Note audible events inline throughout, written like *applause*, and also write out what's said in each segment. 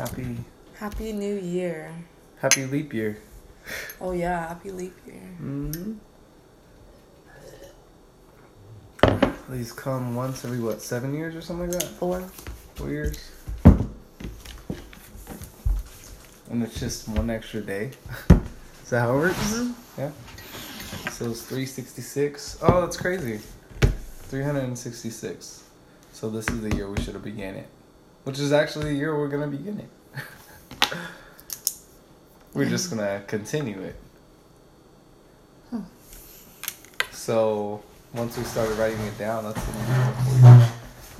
Happy Happy New Year. Happy leap year. Oh yeah, happy leap year. Mm-hmm. These come once every what seven years or something like that. Four. Four years. And it's just one extra day. *laughs* Is that how it works? Mhm. Yeah. So it's 366. Oh, that's crazy. 366. So this is the year we should have began it. Which is actually the year we're gonna begin it. *laughs* we're just gonna continue it. Hmm. So once we started writing it down, that's the year.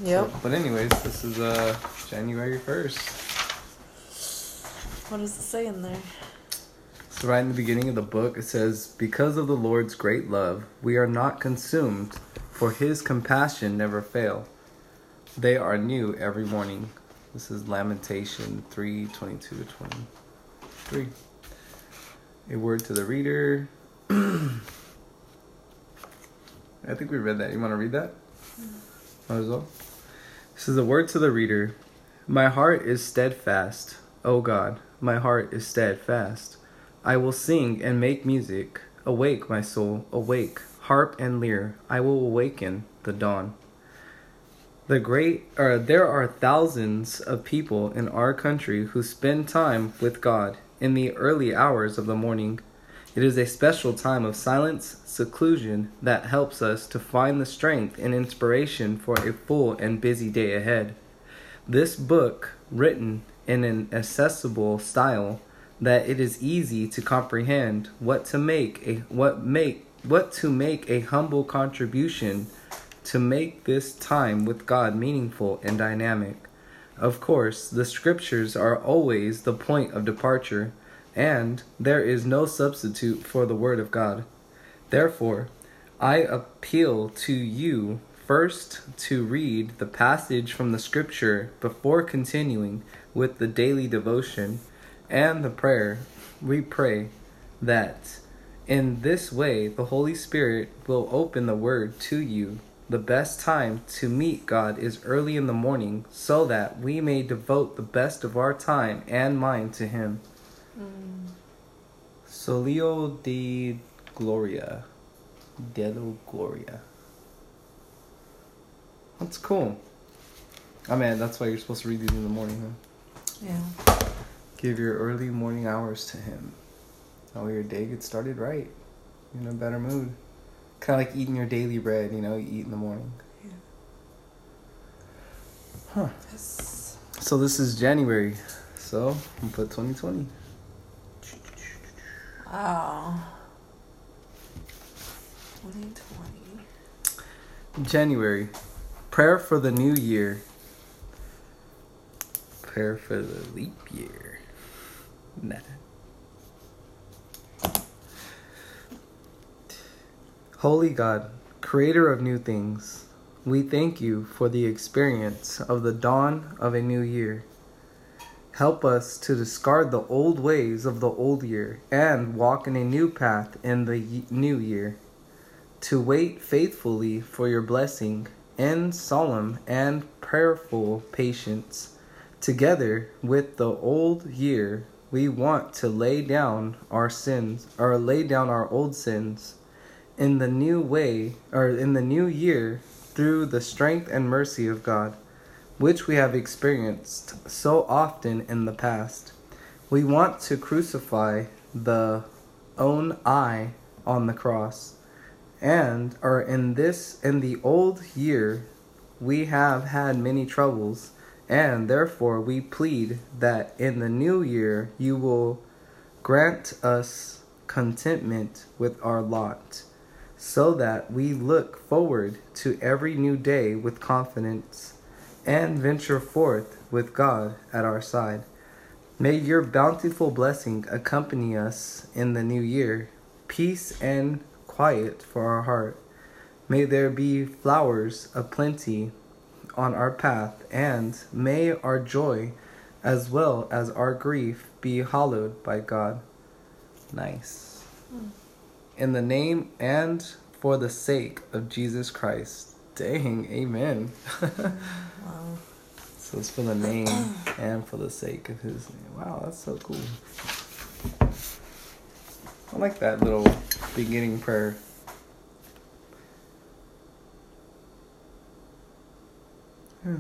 Yep. But anyways, this is uh January first. What does it say in there? So right in the beginning of the book, it says, "Because of the Lord's great love, we are not consumed, for His compassion never fail. They are new every morning." This is Lamentation three twenty two to twenty three. A word to the reader. *clears throat* I think we read that. You want to read that? Mm-hmm. Might as well. This is a word to the reader. My heart is steadfast, O God. My heart is steadfast. I will sing and make music. Awake, my soul, awake. Harp and lyre, I will awaken the dawn. The great, or there are thousands of people in our country who spend time with God in the early hours of the morning. It is a special time of silence, seclusion that helps us to find the strength and inspiration for a full and busy day ahead. This book, written in an accessible style that it is easy to comprehend what to make a what make what to make a humble contribution to make this time with God meaningful and dynamic. Of course, the scriptures are always the point of departure, and there is no substitute for the word of God. Therefore, I appeal to you first to read the passage from the scripture before continuing with the daily devotion and the prayer. We pray that in this way the Holy Spirit will open the word to you. The best time to meet God is early in the morning so that we may devote the best of our time and mind to Him. Mm. Soli Deo Gloria. Delo Gloria. That's cool. Oh, I mean, that's why you're supposed to read these in the morning, huh? Yeah. Give your early morning hours to Him. That way your day gets started right. You're in a better mood. Kind of like eating your daily bread, you know, you eat in the morning. Yeah. Huh. Yes. So this is January. So we'll put 2020. Wow. 2020. January. Prayer for the new year. Prayer for the leap year. Nah. Holy God, creator of new things, we thank you for the experience of the dawn of a new year. Help us to discard the old ways of the old year and walk in a new path in the new year. To wait faithfully for your blessing in solemn and prayerful patience. Together with the old year, we want to lay down our sins or lay down our old sins in the new way or in the new year through the strength and mercy of God, which we have experienced so often in the past. We want to crucify the own I on the cross. And or in this in the old year we have had many troubles, and therefore we plead that in the new year you will grant us contentment with our lot so that we look forward to every new day with confidence and venture forth with God at our side. May your bountiful blessing accompany us in the new year, peace and quiet for our heart. May there be flowers of plenty on our path, and may our joy as well as our grief be hallowed by God. Nice hmm. In the name and for the sake of Jesus Christ. Dang, amen. Wow. *laughs* So it's for the name *clears throat* and for the sake of his name. Wow, that's so cool. I like that little beginning prayer. Yeah.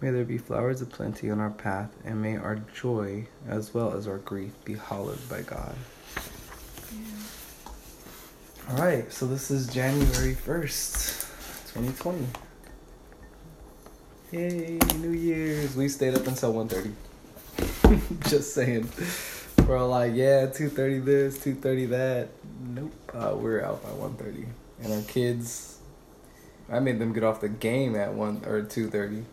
May there be flowers of plenty on our path, and may our joy as well as our grief be hallowed by God. All right, so this is January 1st, 2020. Yay, New Year's. We stayed up until 1.30. *laughs* Just saying. We're all like, yeah, 2.30 this, 2.30 that. Nope. Uh, we're out by 1.30. And our kids, I made them get off the game at 1 or 2.30.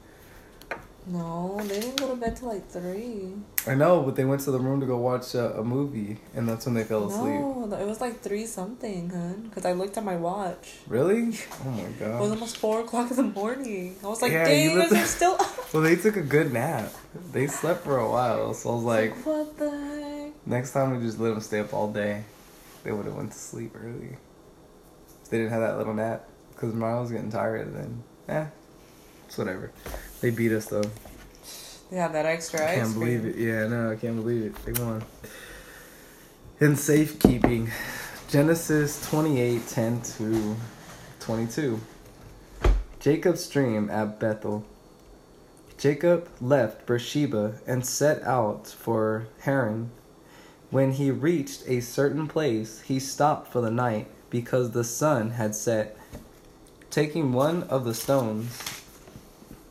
No, they didn't go to bed till like three. I know, but they went to the room to go watch a, a movie, and that's when they fell asleep. No, it was like three something, hun. Because I looked at my watch. Really? Oh my god. It was almost four o'clock in the morning. I was like, Yeah, dang, you you guys are still. Well, they took a good nap. They slept for a while, so I was like, what the heck? next time we just let them stay up all day. They would have went to sleep early. If they didn't have that little nap, because Mariah was getting tired, then eh, it's whatever. They beat us though. They had that extra I can't believe it. Yeah, no, I can't believe it. They won. In safekeeping, Genesis 28 10 to 22. Jacob's dream at Bethel. Jacob left Beersheba and set out for Haran. When he reached a certain place, he stopped for the night because the sun had set. Taking one of the stones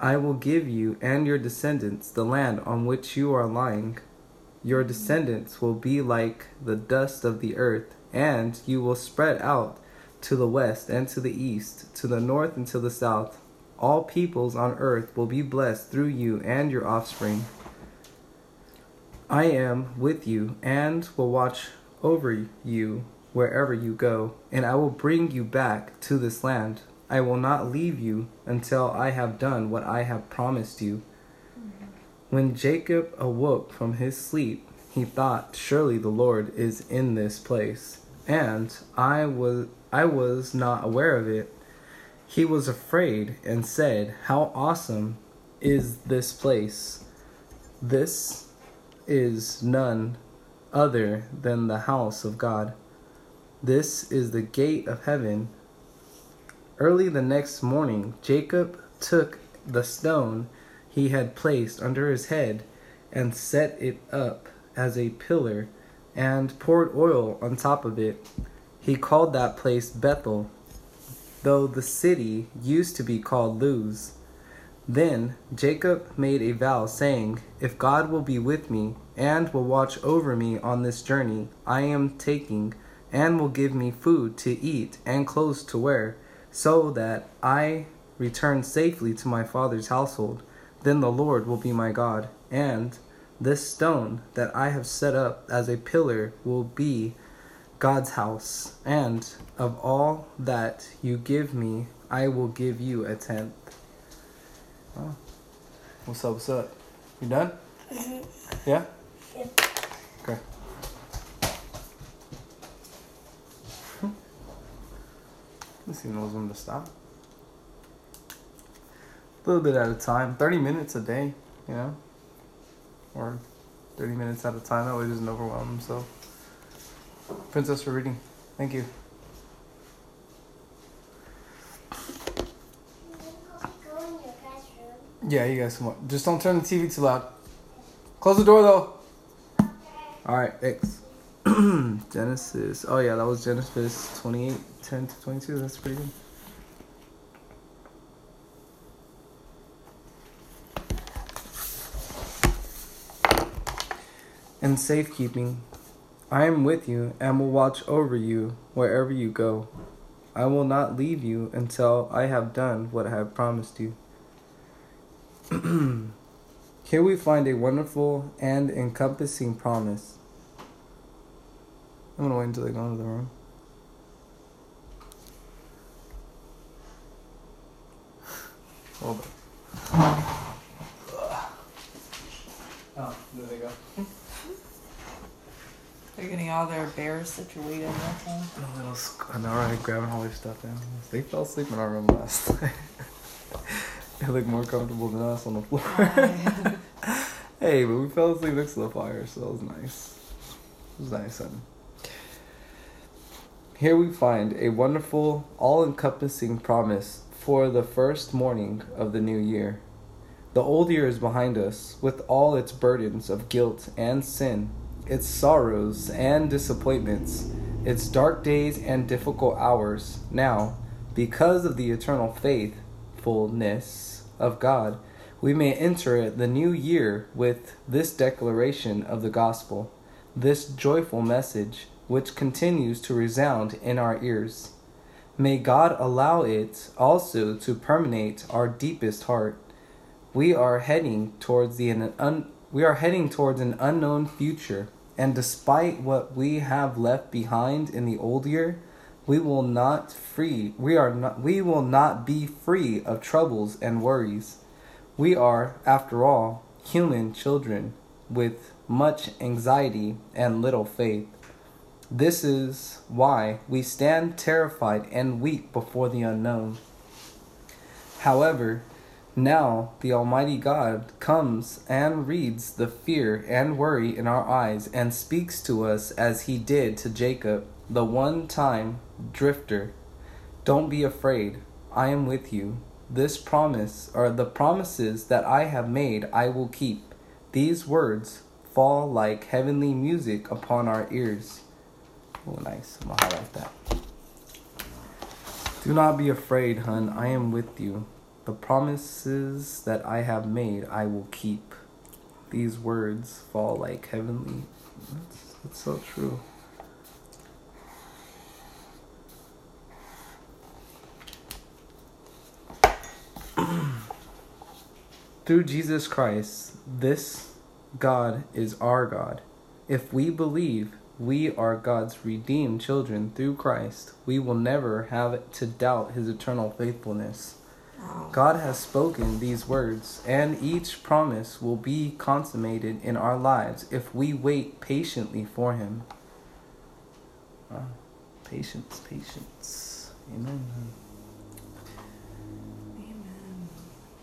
I will give you and your descendants the land on which you are lying. Your descendants will be like the dust of the earth, and you will spread out to the west and to the east, to the north and to the south. All peoples on earth will be blessed through you and your offspring. I am with you and will watch over you wherever you go, and I will bring you back to this land. I will not leave you until I have done what I have promised you. When Jacob awoke from his sleep, he thought, Surely the Lord is in this place, and I was I was not aware of it. He was afraid and said, How awesome is this place! This is none other than the house of God. This is the gate of heaven. Early the next morning, Jacob took the stone he had placed under his head and set it up as a pillar and poured oil on top of it. He called that place Bethel, though the city used to be called Luz. Then Jacob made a vow, saying, If God will be with me and will watch over me on this journey I am taking, and will give me food to eat and clothes to wear, so that I return safely to my father's household, then the Lord will be my God, and this stone that I have set up as a pillar will be God's house, and of all that you give me, I will give you a tenth. Oh. What's up? What's up? You done? Mm-hmm. Yeah? Okay. He knows when to stop. A little bit at a time. 30 minutes a day, you know? Or 30 minutes at a time. That way he doesn't overwhelm himself. Princess for reading. Thank you. Yeah, you guys come. Just don't turn the TV too loud. Close the door though. Alright, X. *clears throat* Genesis. Oh yeah, that was Genesis 28, 10 to 22. That's pretty good. And safekeeping. I am with you and will watch over you wherever you go. I will not leave you until I have done what I have promised you. *clears throat* Here we find a wonderful and encompassing promise. I'm gonna wait until they go into the room. Hold on. Oh, there they go. They're getting all their bears situated. All. No little sc- I know, right? Grabbing all their stuff down. They fell asleep in our room last *laughs* night. they look more comfortable than us on the floor. *laughs* hey, but we fell asleep next to the fire, so it was nice. It was nice, son. Here we find a wonderful, all encompassing promise for the first morning of the new year. The old year is behind us, with all its burdens of guilt and sin, its sorrows and disappointments, its dark days and difficult hours. Now, because of the eternal faithfulness of God, we may enter the new year with this declaration of the gospel, this joyful message which continues to resound in our ears. May God allow it also to permeate our deepest heart. We are heading towards the un, we are heading towards an unknown future, and despite what we have left behind in the old year, we will not free we are not we will not be free of troubles and worries. We are, after all, human children with much anxiety and little faith. This is why we stand terrified and weak before the unknown. However, now the Almighty God comes and reads the fear and worry in our eyes and speaks to us as he did to Jacob, the one time drifter. Don't be afraid, I am with you. This promise, or the promises that I have made, I will keep. These words fall like heavenly music upon our ears. Oh, nice. I'm gonna highlight that. Do not be afraid, hun. I am with you. The promises that I have made, I will keep. These words fall like heavenly. That's, that's so true. *clears throat* Through Jesus Christ, this God is our God. If we believe we are God's redeemed children through Christ, we will never have to doubt his eternal faithfulness. God has spoken these words, and each promise will be consummated in our lives if we wait patiently for Him. Wow. Patience, patience. Amen. Amen.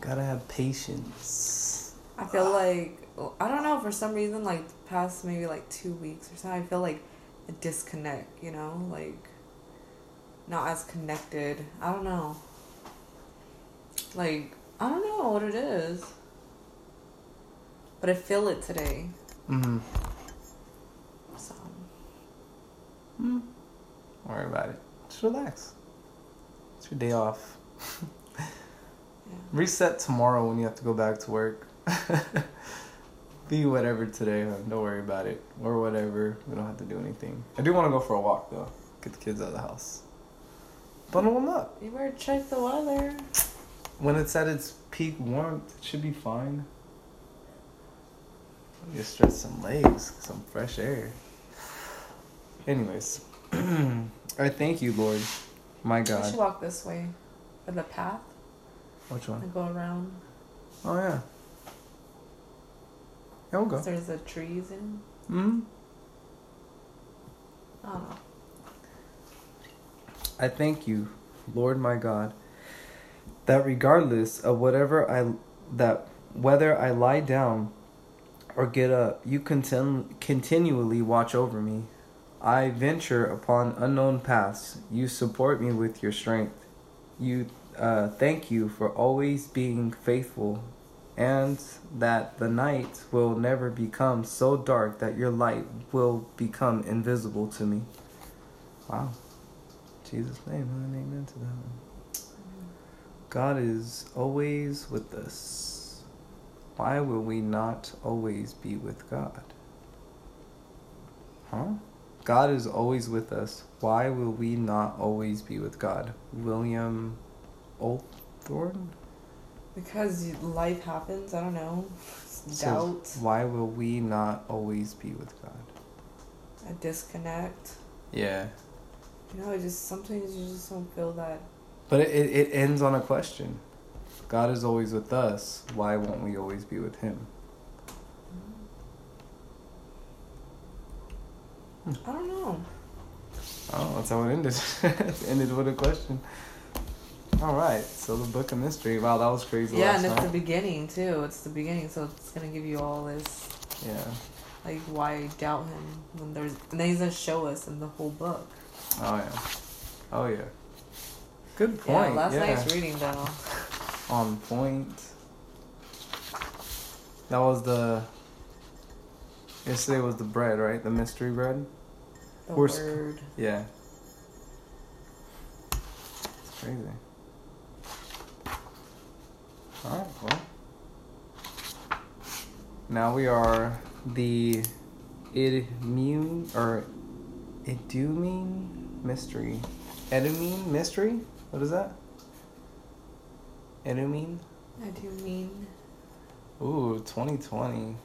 Gotta have patience. I feel like I don't know for some reason like the past maybe like two weeks or something I feel like a disconnect you know like not as connected I don't know like I don't know what it is but I feel it today Mm-hmm. so Mm. Don't worry about it. Just relax. It's your day off. *laughs* yeah Reset tomorrow when you have to go back to work. *laughs* Be whatever today. Don't worry about it. Or whatever. We don't have to do anything. I do want to go for a walk, though. Get the kids out of the house. Bundle them up. you better check the weather When it's at its peak warmth, it should be fine. Just stretch some legs, some fresh air. Anyways, *clears throat* I thank you, Lord, my God. we should walk this way for the path Which one? and go around Oh yeah. Yeah, we'll go. there's the trees in hmm I I thank you, Lord my God, that regardless of whatever I that whether I lie down or get up, you continu- continually watch over me. I venture upon unknown paths. You support me with your strength. You uh, thank you for always being faithful, and that the night will never become so dark that your light will become invisible to me. Wow. Jesus' name, amen to that. One. God is always with us. Why will we not always be with God? Huh? God is always with us. Why will we not always be with God? William Oldthorne? Because life happens, I don't know. So doubt, why will we not always be with God? a disconnect. Yeah. You know, it just sometimes you just don't feel that. But it, it, it ends on a question. God is always with us. Why won't we always be with Him? I don't know. Oh, that's how it ended. *laughs* it ended with a question. All right. So the book of mystery. Wow, that was crazy. yeah, and it's the beginning too. It's the beginning, so it's gonna give you all this Yeah. like why doubt him when there's and then he's gonna show us in the whole book. Oh yeah. Oh yeah. Good point. Yeah, last yeah. night's reading though. *laughs* On point. That was the. Yesterday was the bread, right? The mystery bread. The We're word. Yeah. It's crazy. Alright, well. Now we are the Idmune or Idumine mystery. Edumine mystery? What is that? Edumine? Mean Ooh, 2020.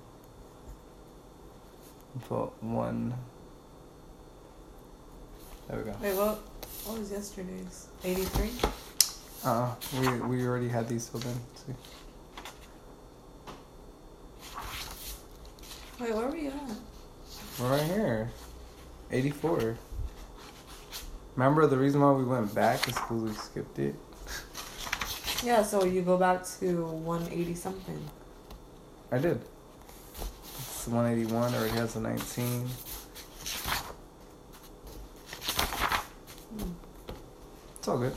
Put one. There we go. wait what what was yesterday's? Eighty three? Uh, we we already had these filled in. See. Wait, where were you at? We're right here. 84. Remember the reason why we went back is because we skipped it? *laughs* Yeah, so you go back to one eighty something. I did. It's 181, already has a 19. Hmm. It's all good.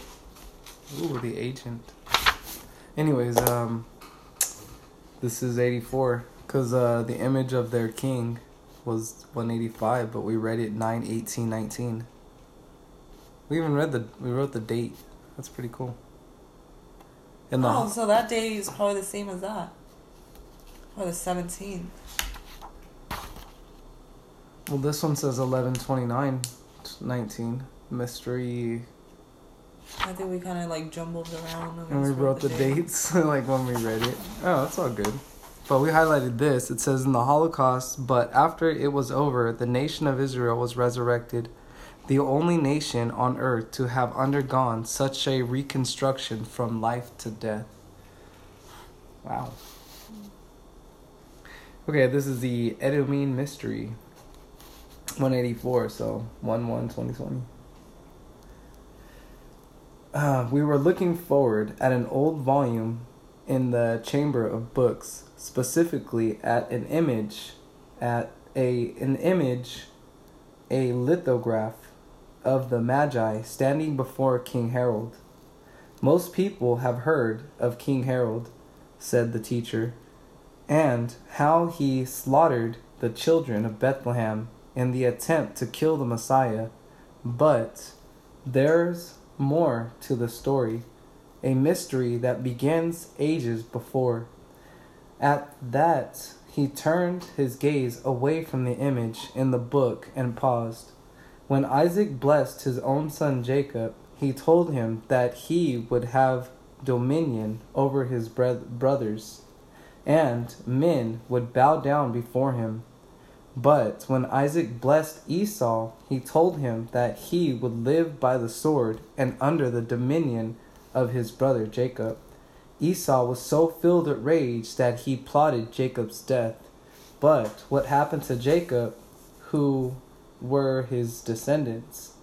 Ooh, the agent. Anyways, um, this is 84 because uh, the image of their king was 185, but we read it 9 18 19. We even read the we wrote the date. That's pretty cool. And the Oh, so that day is probably the same as that. Or the seventeenth. well, this one says 11 29 19 mystery, I think we kind of like jumbled around and we wrote the date. dates *laughs* like when we read it. Oh, that's all good. But we highlighted this. It says in the Holocaust, but after it was over, the nation of Israel was resurrected, the only nation on earth to have undergone such a reconstruction from life to death. Wow. Okay, this is the Edomine Mystery. 184, so 1 1 2020. Uh, we were looking forward at an old volume in the chamber of books, specifically at an image, at a an image, a lithograph of the Magi standing before King Harold. Most people have heard of King Harold, said the teacher, and how he slaughtered the children of Bethlehem in the attempt to kill the Messiah. But there's more to the story, a mystery that begins ages before. At that, he turned his gaze away from the image in the book and paused. When Isaac blessed his own son Jacob, he told him that he would have dominion over his brothers, and men would bow down before him. But when Isaac blessed Esau, he told him that he would live by the sword and under the dominion of his brother Jacob. Esau was so filled with rage that he plotted Jacob's death. But what happened to Jacob, who were his descendants?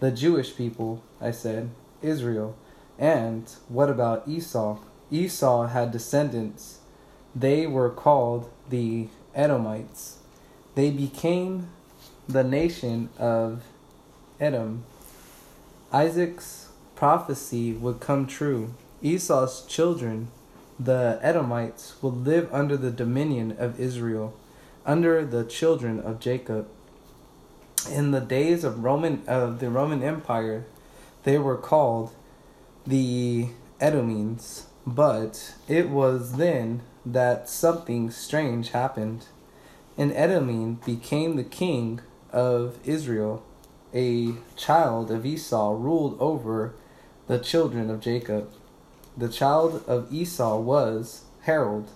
The Jewish people, I said, Israel. And what about Esau? Esau had descendants. They were called the Edomites. They became the nation of Edom. Isaac's prophecy would come true. Esau's children, the Edomites, would live under the dominion of Israel, under the children of Jacob. In the days of Roman of the Roman Empire, they were called the Edomites, but it was then that something strange happened. An Edomine became the king of Israel. A child of Esau ruled over the children of Jacob. The child of Esau was Harold,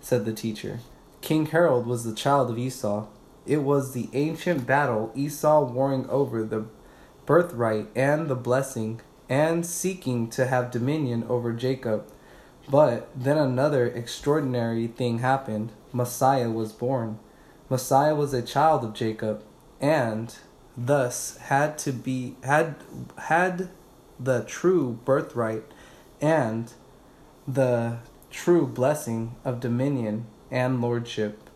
said the teacher. King Harold was the child of Esau. It was the ancient battle, Esau warring over the birthright and the blessing, and seeking to have dominion over Jacob. But then another extraordinary thing happened. Messiah was born. Messiah was a child of Jacob, and thus had to be had had the true birthright and the true blessing of dominion and lordship.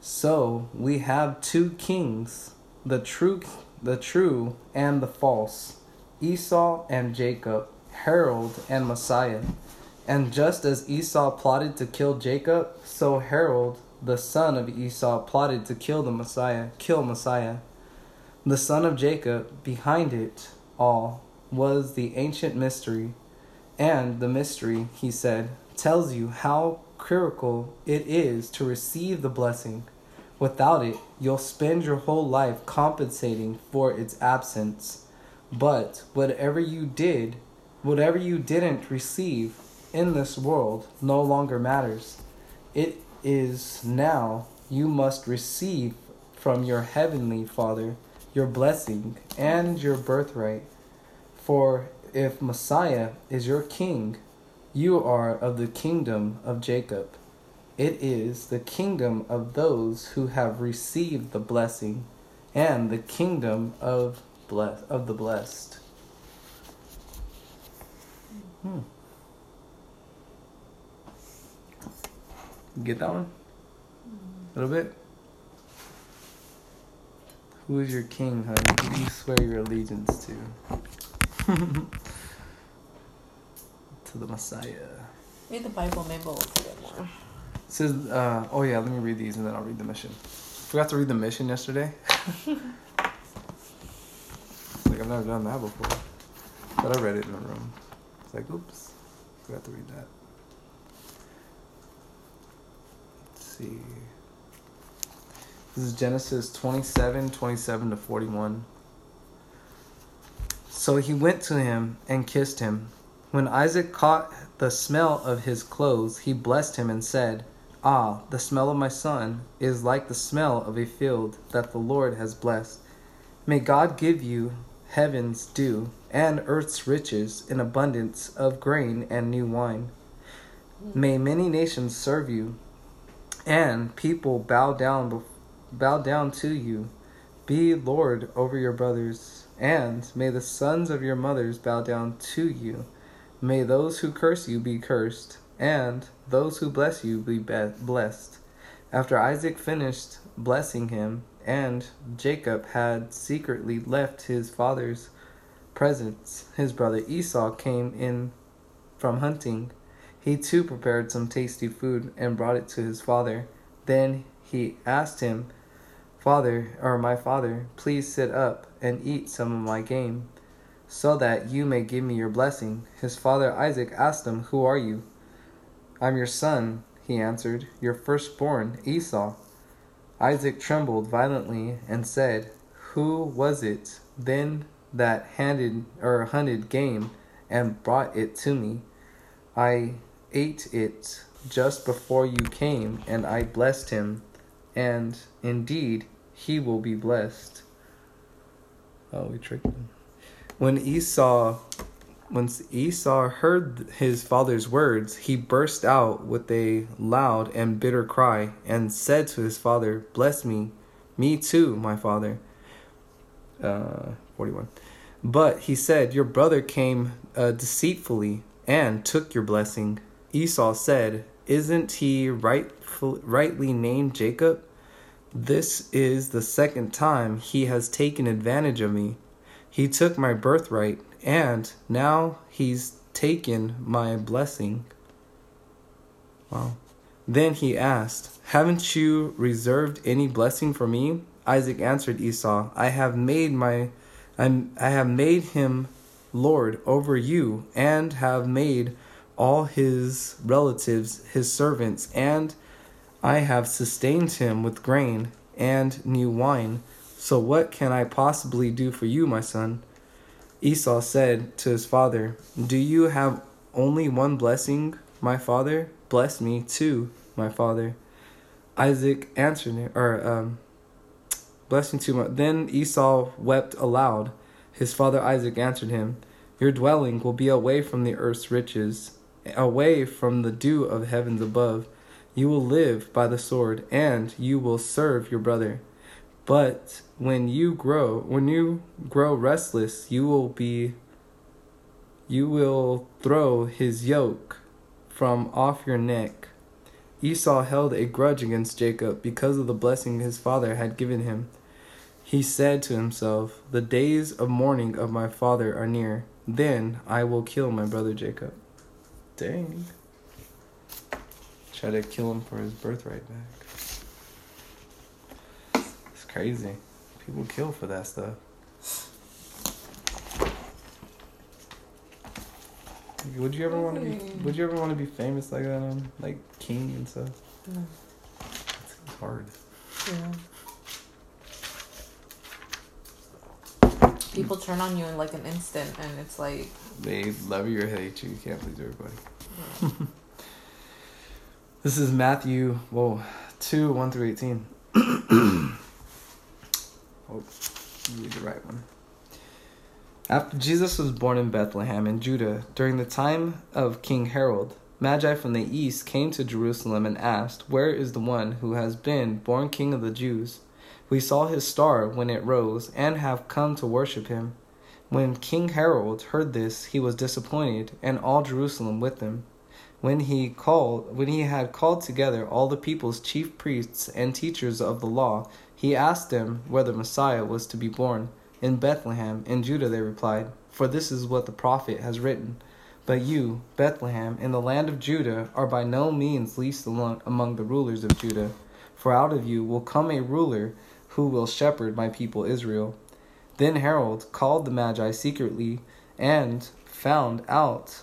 So we have two kings, the true the true and the false, Esau and Jacob, Harold and Messiah. And just as Esau plotted to kill Jacob, so Harold, the son of Esau, plotted to kill the Messiah, kill Messiah. The son of Jacob, behind it all, was the ancient mystery. And the mystery, he said, tells you how critical it is to receive the blessing. Without it, you'll spend your whole life compensating for its absence. But whatever you did, whatever you didn't receive in this world no longer matters. It is now you must receive from your heavenly Father your blessing and your birthright. For if Messiah is your king, you are of the kingdom of Jacob. It is the kingdom of those who have received the blessing and the kingdom of bless of the blessed. Hmm. Get that one? A little bit? Who is your king, honey? Who do you swear your allegiance to? *laughs* to the Messiah. Read the Bible, maybe we'll it more. It says, uh, oh yeah, let me read these and then I'll read the mission. Forgot to read the mission yesterday. *laughs* like I've never done that before. But I read it in the room. It's like, oops, forgot to read that. Let's see. This is Genesis 27, 27 to 41. So he went to him and kissed him. When Isaac caught the smell of his clothes, he blessed him and said, Ah, the smell of my son is like the smell of a field that the Lord has blessed. May God give you heaven's dew and earth's riches in abundance of grain and new wine. May many nations serve you, and people bow down bow down to you. Be Lord over your brothers, and may the sons of your mothers bow down to you. May those who curse you be cursed, and those who bless you be blessed. After Isaac finished blessing him, and Jacob had secretly left his father's presence, his brother Esau came in from hunting. He too prepared some tasty food and brought it to his father. Then he asked him, Father, or my father, please sit up and eat some of my game, so that you may give me your blessing. His father Isaac asked him, Who are you? I'm your son, he answered, your firstborn, Esau. Isaac trembled violently and said, Who was it then that handed or hunted game and brought it to me? I ate it just before you came, and I blessed him, and indeed he will be blessed. Oh, we tricked him. When Esau when Esau heard his father's words, he burst out with a loud and bitter cry and said to his father, Bless me, me too, my father. Uh, 41. But he said, Your brother came uh, deceitfully and took your blessing. Esau said, Isn't he rightly named Jacob? This is the second time he has taken advantage of me. He took my birthright, and now he's taken my blessing. Wow. Then he asked, Haven't you reserved any blessing for me? Isaac answered Esau, I have made my I, I have made him Lord over you, and have made all his relatives his servants, and I have sustained him with grain and new wine. So what can I possibly do for you, my son? Esau said to his father, Do you have only one blessing, my father? Bless me too, my father. Isaac answered or um, blessing too much. Then Esau wept aloud. His father Isaac answered him, Your dwelling will be away from the earth's riches, away from the dew of heavens above. You will live by the sword, and you will serve your brother. But when you grow, when you grow restless, you will be you will throw his yoke from off your neck. Esau held a grudge against Jacob because of the blessing his father had given him. He said to himself, The days of mourning of my father are near. Then I will kill my brother Jacob. Dang. Try to kill him for his birthright back. It's crazy. People kill for that stuff. Would you ever want to be? Would you ever want to be famous like that, um, like king and stuff? No. It's hard. Yeah. People turn on you in like an instant, and it's like, They love you or hate you. You can't please everybody. *laughs* This is Matthew, whoa, 2, 1 through 18. *coughs* oh, read the right one. After Jesus was born in Bethlehem in Judah, during the time of King Herod, Magi from the east came to Jerusalem and asked, Where is the one who has been born king of the Jews? We saw his star when it rose, and have come to worship him. When King Herod heard this, he was disappointed, and all Jerusalem with him when he called when he had called together all the people's chief priests and teachers of the law he asked them where the messiah was to be born in bethlehem in judah they replied for this is what the prophet has written but you bethlehem in the land of judah are by no means least among, among the rulers of judah for out of you will come a ruler who will shepherd my people israel then herod called the magi secretly and found out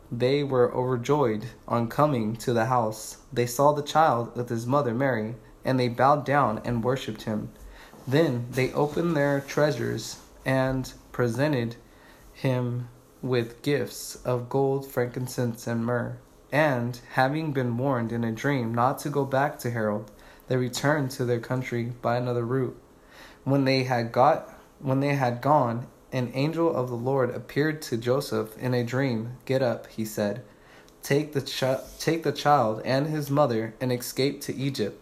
they were overjoyed on coming to the house. They saw the child with his mother Mary, and they bowed down and worshipped him. Then they opened their treasures and presented him with gifts of gold, frankincense, and myrrh. And, having been warned in a dream not to go back to Herod, they returned to their country by another route. When they had got when they had gone, an angel of the Lord appeared to Joseph in a dream. Get up, he said. Take the, ch- take the child and his mother and escape to Egypt.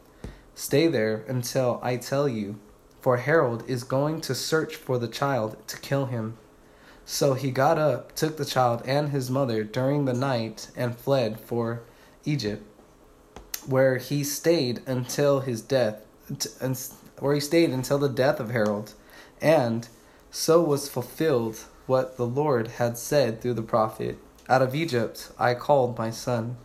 Stay there until I tell you, for Herod is going to search for the child to kill him. So he got up, took the child and his mother during the night, and fled for Egypt, where he stayed until his death, where he stayed until the death of Herod, and so was fulfilled what the Lord had said through the prophet Out of Egypt I called my son.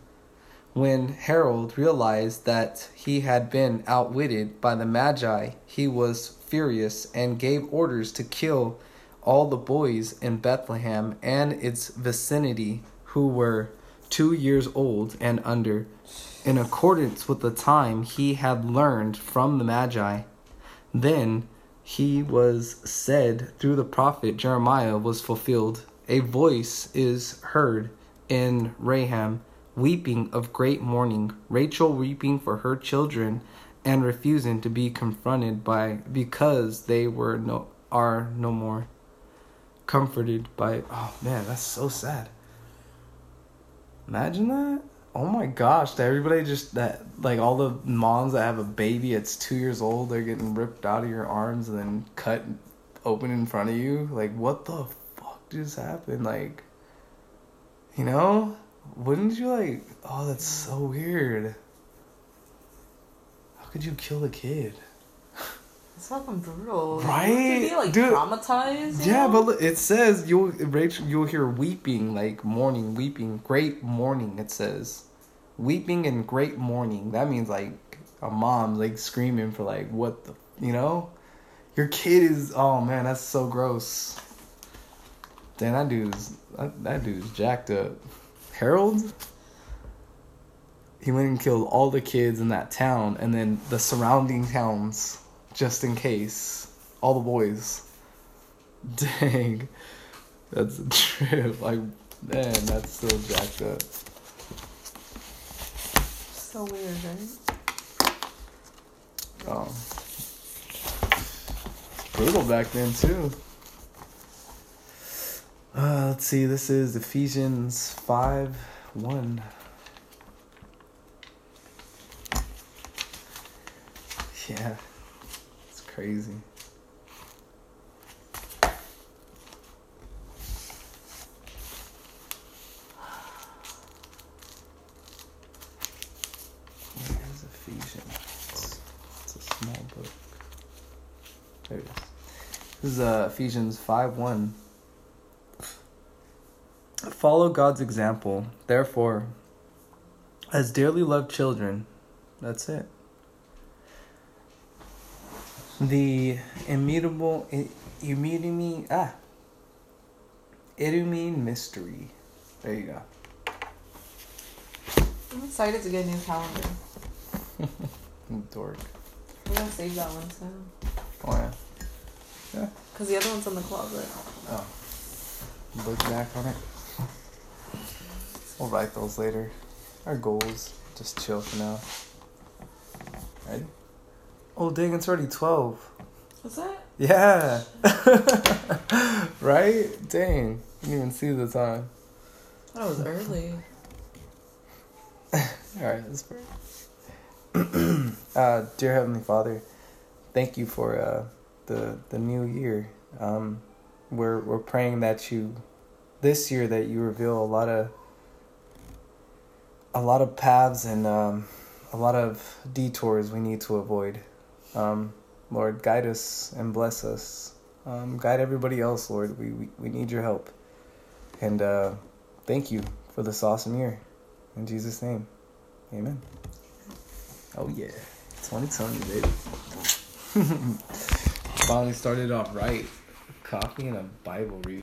When Herod realized that he had been outwitted by the Magi, he was furious and gave orders to kill all the boys in Bethlehem and its vicinity who were two years old and under, in accordance with the time he had learned from the Magi. Then he was said through the prophet Jeremiah was fulfilled. A voice is heard in Raham, weeping of great mourning, Rachel weeping for her children and refusing to be confronted by because they were no are no more comforted by oh man, that's so sad. Imagine that oh my gosh, everybody just that like all the moms that have a baby it's two years old, they're getting ripped out of your arms and then cut open in front of you. Like what the fuck just happened? Like you know? Wouldn't you like oh that's so weird. How could you kill a kid? It's fucking brutal. Right? You be like Dude, traumatized. Yeah, know? but look, it says you'll Rachel you'll hear weeping like mourning, weeping, great mourning. It says weeping and great mourning. That means like a mom like screaming for like what the you know. Your kid is. Oh man, that's so gross. Damn, that dude's that, that dude's jacked up. Harold. He went and killed all the kids in that town, and then the surrounding towns, just in case. All the boys. *laughs* Dang, that's a trip. Like, man, that's so jacked up. So weird, right? Oh. Brutal back then too. Uh, let's see. This is Ephesians five one. Yeah, it's crazy. Where is Ephesians? It's a small book. There it is. This is uh, Ephesians 5 1. Follow God's example, therefore, as dearly loved children. That's it. The immutable, immutable, ah, Idumean mystery. There you go. I'm excited to get a new calendar. *laughs* Dork. We're gonna save that one soon. Oh yeah. Cause the other one's in the closet. Oh. Look back on it. We'll write those later. Our goals. Just chill for now. Ready? Oh dang, it's already twelve. What's that? Yeah. *laughs* right? Dang. Didn't even see the time. It was early. *laughs* Alright, that's fair. *clears throat* uh, dear Heavenly Father, thank you for uh, the the new year. Um, we're we're praying that you this year that you reveal a lot of a lot of paths and um, a lot of detours we need to avoid. Um, Lord, guide us and bless us. Um, guide everybody else, Lord. We, we we need your help. And uh, thank you for this awesome year. In Jesus' name, Amen. Oh yeah, 2020, baby. *laughs* Finally started off right. Coffee and a Bible read.